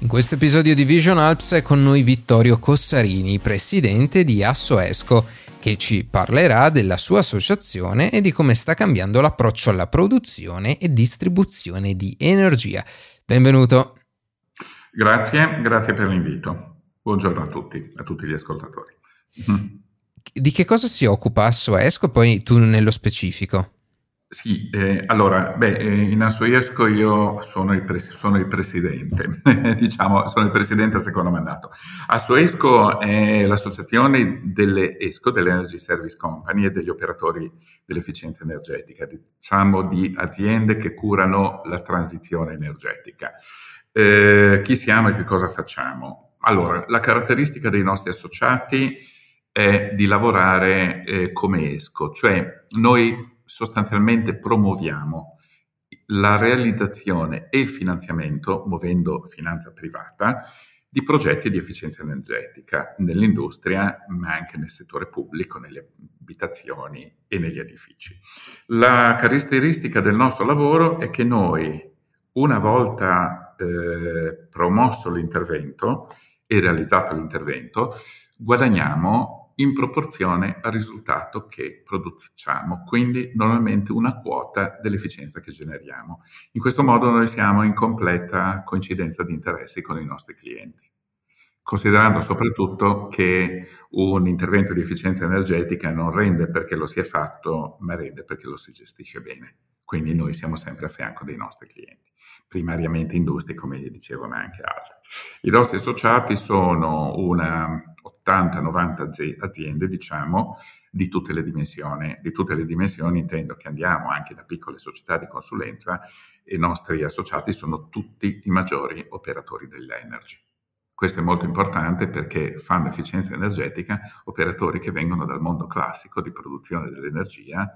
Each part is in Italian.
In questo episodio di Vision Alps è con noi Vittorio Cossarini, presidente di Assoesco, che ci parlerà della sua associazione e di come sta cambiando l'approccio alla produzione e distribuzione di energia. Benvenuto. Grazie, grazie per l'invito. Buongiorno a tutti, a tutti gli ascoltatori. Di che cosa si occupa Assoesco, poi tu nello specifico? Sì, eh, allora, beh, eh, in Assoiesco io sono il, pres- sono il presidente, diciamo, sono il presidente al secondo mandato. Assoesco è l'associazione delle ESCO, delle Energy Service Company e degli operatori dell'efficienza energetica, diciamo di aziende che curano la transizione energetica. Eh, chi siamo e che cosa facciamo? Allora, la caratteristica dei nostri associati è di lavorare eh, come ESCO, cioè noi sostanzialmente promuoviamo la realizzazione e il finanziamento, muovendo finanza privata, di progetti di efficienza energetica nell'industria, ma anche nel settore pubblico, nelle abitazioni e negli edifici. La caratteristica del nostro lavoro è che noi, una volta eh, promosso l'intervento e realizzato l'intervento, guadagniamo in proporzione al risultato che produciamo, quindi normalmente una quota dell'efficienza che generiamo. In questo modo noi siamo in completa coincidenza di interessi con i nostri clienti, considerando soprattutto che un intervento di efficienza energetica non rende perché lo si è fatto, ma rende perché lo si gestisce bene. Quindi noi siamo sempre a fianco dei nostri clienti, primariamente industrie, come gli dicevo, ma anche altri. I nostri associati sono una 80-90 aziende, diciamo, di tutte le dimensioni. Di tutte le dimensioni intendo che andiamo anche da piccole società di consulenza e i nostri associati sono tutti i maggiori operatori dell'energy. Questo è molto importante perché fanno efficienza energetica operatori che vengono dal mondo classico di produzione dell'energia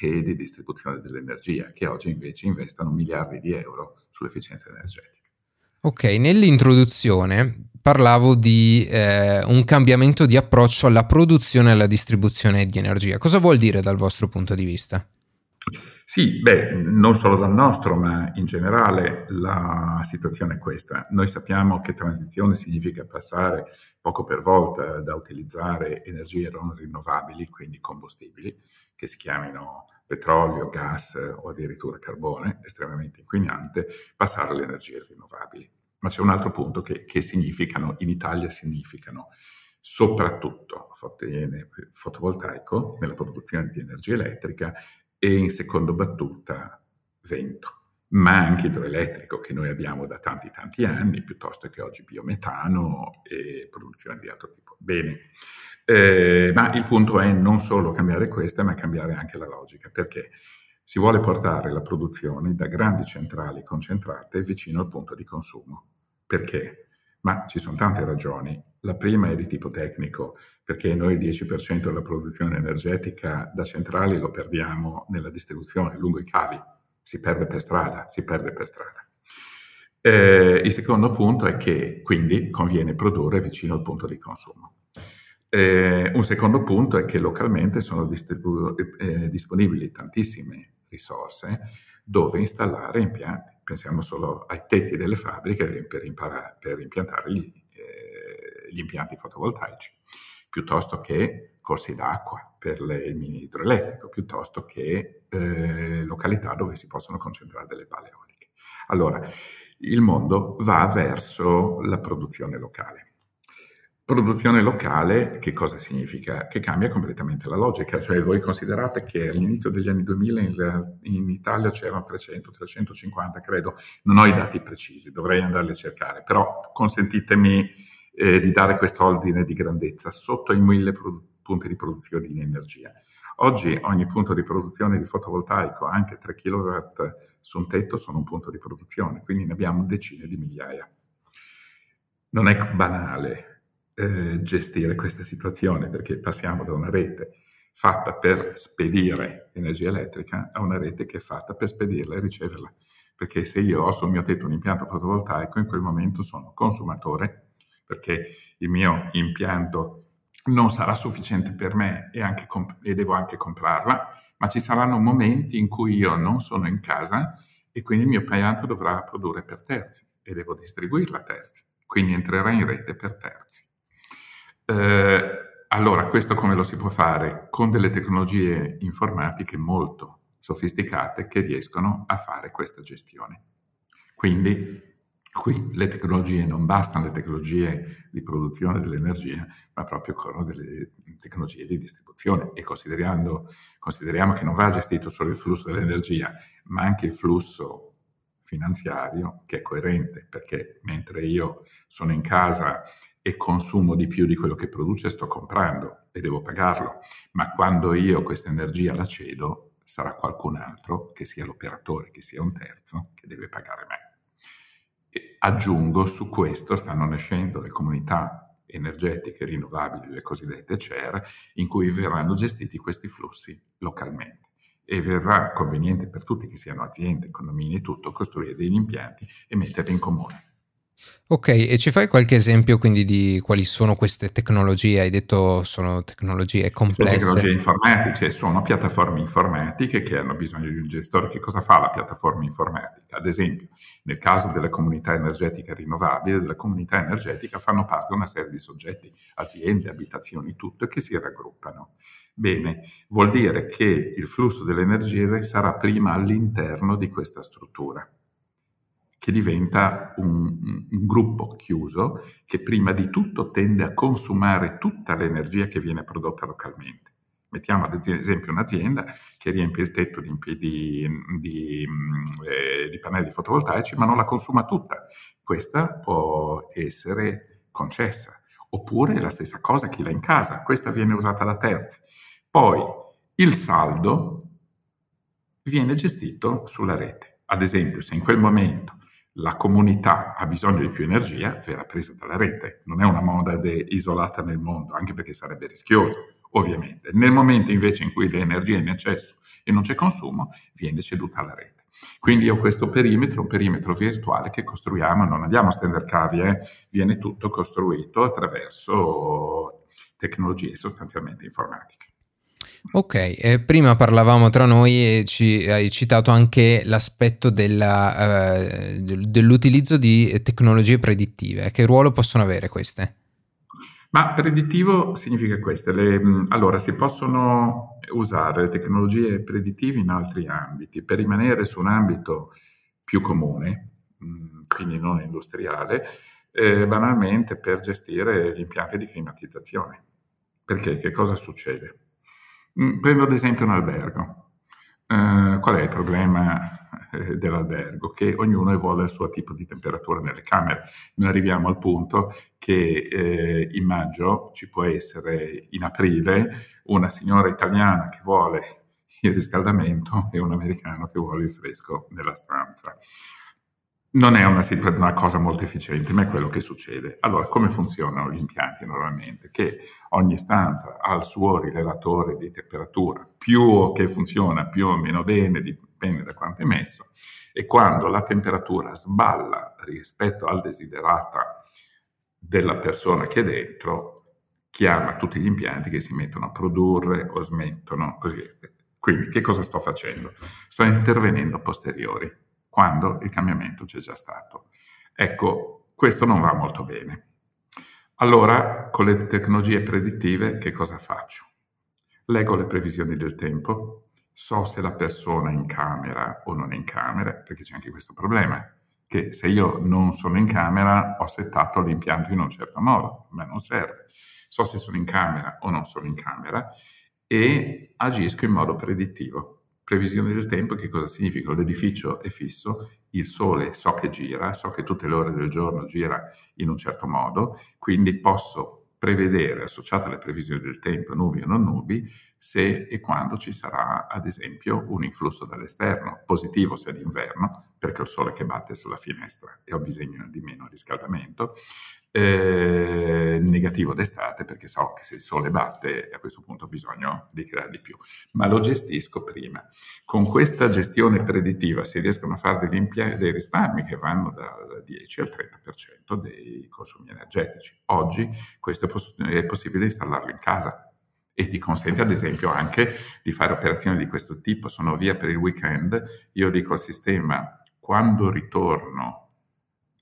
e di distribuzione dell'energia, che oggi invece investono miliardi di euro sull'efficienza energetica. Ok, nell'introduzione parlavo di eh, un cambiamento di approccio alla produzione e alla distribuzione di energia. Cosa vuol dire dal vostro punto di vista? Sì, beh, non solo dal nostro, ma in generale la situazione è questa. Noi sappiamo che transizione significa passare poco per volta da utilizzare energie non rinnovabili, quindi combustibili, che si chiamino petrolio, gas o addirittura carbone, estremamente inquinante, passare alle energie rinnovabili. Ma c'è un altro punto che, che significano, in Italia significano soprattutto fotovoltaico nella produzione di energia elettrica e in seconda battuta vento, ma anche idroelettrico che noi abbiamo da tanti tanti anni, piuttosto che oggi biometano e produzione di altro tipo. Bene, eh, ma il punto è non solo cambiare questa, ma cambiare anche la logica, perché si vuole portare la produzione da grandi centrali concentrate vicino al punto di consumo. Perché? Ma ci sono tante ragioni. La prima è di tipo tecnico, perché noi il 10% della produzione energetica da centrali lo perdiamo nella distribuzione, lungo i cavi, si perde per strada, si perde per strada. Eh, il secondo punto è che quindi conviene produrre vicino al punto di consumo. Eh, un secondo punto è che localmente sono distribu- eh, disponibili tantissime risorse dove installare impianti. Pensiamo solo ai tetti delle fabbriche per, imparare, per impiantare gli, eh, gli, impianti fotovoltaici, piuttosto che corsi d'acqua per le, il mini idroelettrico, piuttosto che eh, località dove si possono concentrare delle pale eoliche. Allora, il mondo va verso la produzione locale. Produzione locale, che cosa significa? Che cambia completamente la logica, cioè voi considerate che all'inizio degli anni 2000 in, in Italia c'erano 300, 350 credo, non ho i dati precisi, dovrei andarli a cercare, però consentitemi eh, di dare quest'ordine di grandezza, sotto i mille produ- punti di produzione di energia. Oggi ogni punto di produzione di fotovoltaico, anche 3 kW su un tetto, sono un punto di produzione, quindi ne abbiamo decine di migliaia. Non è banale, eh, gestire questa situazione perché passiamo da una rete fatta per spedire energia elettrica a una rete che è fatta per spedirla e riceverla. Perché se io ho sul mio tetto un impianto fotovoltaico, in quel momento sono consumatore, perché il mio impianto non sarà sufficiente per me e, comp- e devo anche comprarla, ma ci saranno momenti in cui io non sono in casa e quindi il mio impianto dovrà produrre per terzi e devo distribuirla a terzi, quindi entrerà in rete per terzi. Eh, allora, questo come lo si può fare? Con delle tecnologie informatiche molto sofisticate che riescono a fare questa gestione. Quindi qui le tecnologie non bastano le tecnologie di produzione dell'energia, ma proprio con delle tecnologie di distribuzione e consideriamo che non va gestito solo il flusso dell'energia, ma anche il flusso finanziario che è coerente, perché mentre io sono in casa e consumo di più di quello che produce, sto comprando e devo pagarlo, ma quando io questa energia la cedo, sarà qualcun altro, che sia l'operatore, che sia un terzo, che deve pagare me. E aggiungo, su questo stanno nascendo le comunità energetiche rinnovabili, le cosiddette CER, in cui verranno gestiti questi flussi localmente e verrà conveniente per tutti, che siano aziende, economie e tutto, costruire degli impianti e metterli in comune. Ok, e ci fai qualche esempio quindi di quali sono queste tecnologie? Hai detto sono tecnologie complesse. Sono tecnologie informatiche, sono piattaforme informatiche che hanno bisogno di un gestore. Che cosa fa la piattaforma informatica? Ad esempio, nel caso delle comunità energetiche rinnovabili, della comunità energetica fanno parte una serie di soggetti, aziende, abitazioni, tutto, che si raggruppano. Bene, vuol dire che il flusso dell'energia sarà prima all'interno di questa struttura che diventa un, un, gruppo chiuso che prima di tutto tende a consumare tutta l'energia che viene prodotta localmente. Mettiamo ad esempio un'azienda che riempie il tetto di, di, di, eh, di pannelli fotovoltaici ma non la consuma tutta. Questa può essere concessa. Oppure la stessa cosa chi l'ha in casa, questa viene usata da terzi. Poi il saldo viene gestito sulla rete. Ad esempio, se in quel momento la comunità ha bisogno di più energia, verrà presa dalla rete. Non è una moda de- isolata nel mondo, anche perché sarebbe rischioso, ovviamente. Nel momento invece in cui l'energia è in eccesso e non c'è consumo, viene ceduta alla rete. Quindi ho questo perimetro, un perimetro virtuale che costruiamo, non andiamo a stendere cavi, eh? viene tutto costruito attraverso tecnologie sostanzialmente informatiche. Ok, eh, prima parlavamo tra noi e ci hai citato anche l'aspetto della, eh, dell'utilizzo di tecnologie predittive. Che ruolo possono avere queste? Ma predittivo significa queste. Le, allora, si possono usare le tecnologie predittive in altri ambiti. Per rimanere su un ambito più comune, quindi non industriale, eh, banalmente per gestire gli impianti di climatizzazione. Perché? Che cosa succede? Mm, prendo ad esempio un albergo. Uh, qual è il problema eh, dell'albergo? Che ognuno vuole il suo tipo di temperatura nelle camere. Noi arriviamo al punto che eh, in maggio ci può essere, in aprile, una signora italiana che vuole il riscaldamento e un americano che vuole il fresco nella stanza non è una, una, cosa molto efficiente, ma è quello che succede. Allora, come funzionano gli impianti normalmente? Che ogni stanza ha il suo rilevatore di temperatura, più che funziona più o meno bene, dipende da quanto è messo, e quando la temperatura sballa rispetto al desiderata della persona che è dentro, chiama tutti gli impianti che si mettono a produrre o smettono, così. Quindi, che cosa sto facendo? Sto intervenendo a posteriori quando il cambiamento c'è già stato. Ecco, questo non va molto bene. Allora, con le tecnologie predittive, che cosa faccio? Leggo le previsioni del tempo, so se la persona è in camera o non è in camera, perché c'è anche questo problema, che se io non sono in camera ho settato l'impianto in un certo modo, ma non serve. So se sono in camera o non sono in camera e agisco in modo predittivo previsione del tempo, che cosa significa? L'edificio è fisso, il sole so che gira, so che tutte le ore del giorno gira in un certo modo, quindi posso prevedere, associate alle previsioni del tempo, nubi o non nubi, se e quando ci sarà, ad esempio, un influsso dall'esterno, positivo se d'inverno, perché ho il sole che batte sulla finestra e ho bisogno di meno riscaldamento, eh, negativo d'estate perché so che se il sole batte a questo punto ho bisogno di creare di più, ma lo gestisco prima. Con questa gestione predittiva si riescono a fare degli impie- dei risparmi che vanno dal 10 al 30% dei consumi energetici. Oggi questo è, poss- è possibile installarlo in casa e ti consente ad esempio anche di fare operazioni di questo tipo. Sono via per il weekend, io dico al sistema quando ritorno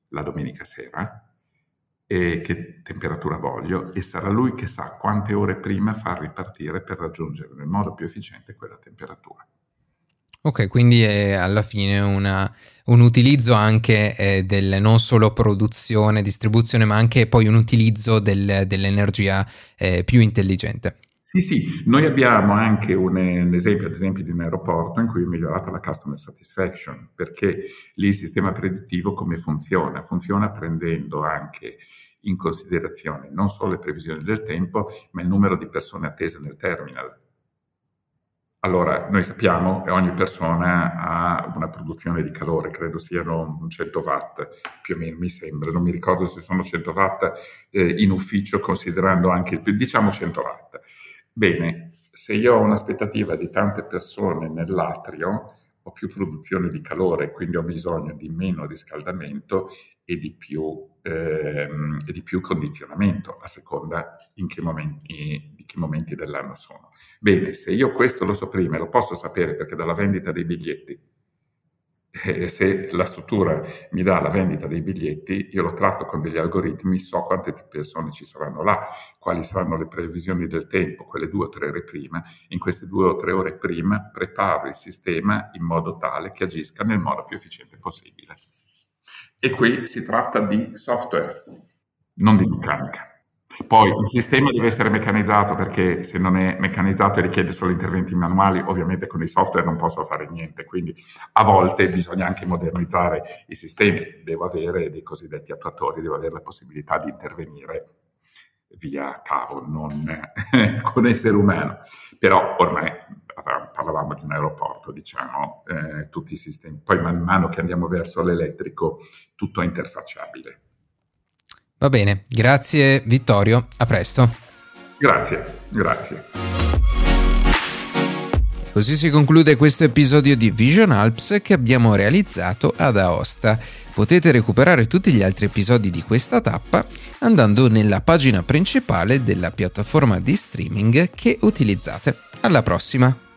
la domenica sera e che temperatura voglio e sarà lui che sa quante ore prima far ripartire per raggiungere nel modo più efficiente quella temperatura. Ok, quindi è alla fine una, un utilizzo anche eh, del non solo produzione, distribuzione, ma anche poi un utilizzo del, dell'energia eh, più intelligente. Sì, sì, noi abbiamo anche un, un, esempio, ad esempio, di un aeroporto in cui è migliorata la customer satisfaction, perché lì il sistema predittivo come funziona? Funziona prendendo anche in considerazione non solo le previsioni del tempo, ma il numero di persone attese nel terminal. Allora, noi sappiamo che ogni persona ha una produzione di calore, credo siano 100 watt, più o meno mi sembra, non mi ricordo se sono 100 watt eh, in ufficio considerando anche diciamo 100 watt. Bene, se io ho un'aspettativa di tante persone nell'atrio, ho più produzione di calore, quindi ho bisogno di meno riscaldamento e di più, ehm, e di più condizionamento, a seconda che momenti, di che momenti dell'anno sono. Bene, se io questo lo so prima lo posso sapere perché dalla vendita dei biglietti e se la struttura mi dà la vendita dei biglietti, io lo tratto con degli algoritmi, so quante persone ci saranno là, quali saranno le previsioni del tempo, quelle due o tre ore prima. In queste due o tre ore prima preparo il sistema in modo tale che agisca nel modo più efficiente possibile. E qui si tratta di software, non di meccanica. Poi il sistema deve essere meccanizzato perché se non è meccanizzato e richiede solo interventi manuali, ovviamente con i software non posso fare niente, quindi a volte bisogna anche modernizzare i sistemi, devo avere dei cosiddetti attuatori, devo avere la possibilità di intervenire via cavo, non con essere umano. Però ormai parlavamo di un aeroporto, diciamo, eh, tutti i sistemi, poi man mano che andiamo verso l'elettrico tutto è interfacciabile. Va bene, grazie Vittorio, a presto. Grazie, grazie. Così si conclude questo episodio di Vision Alps che abbiamo realizzato ad Aosta. Potete recuperare tutti gli altri episodi di questa tappa andando nella pagina principale della piattaforma di streaming che utilizzate. Alla prossima!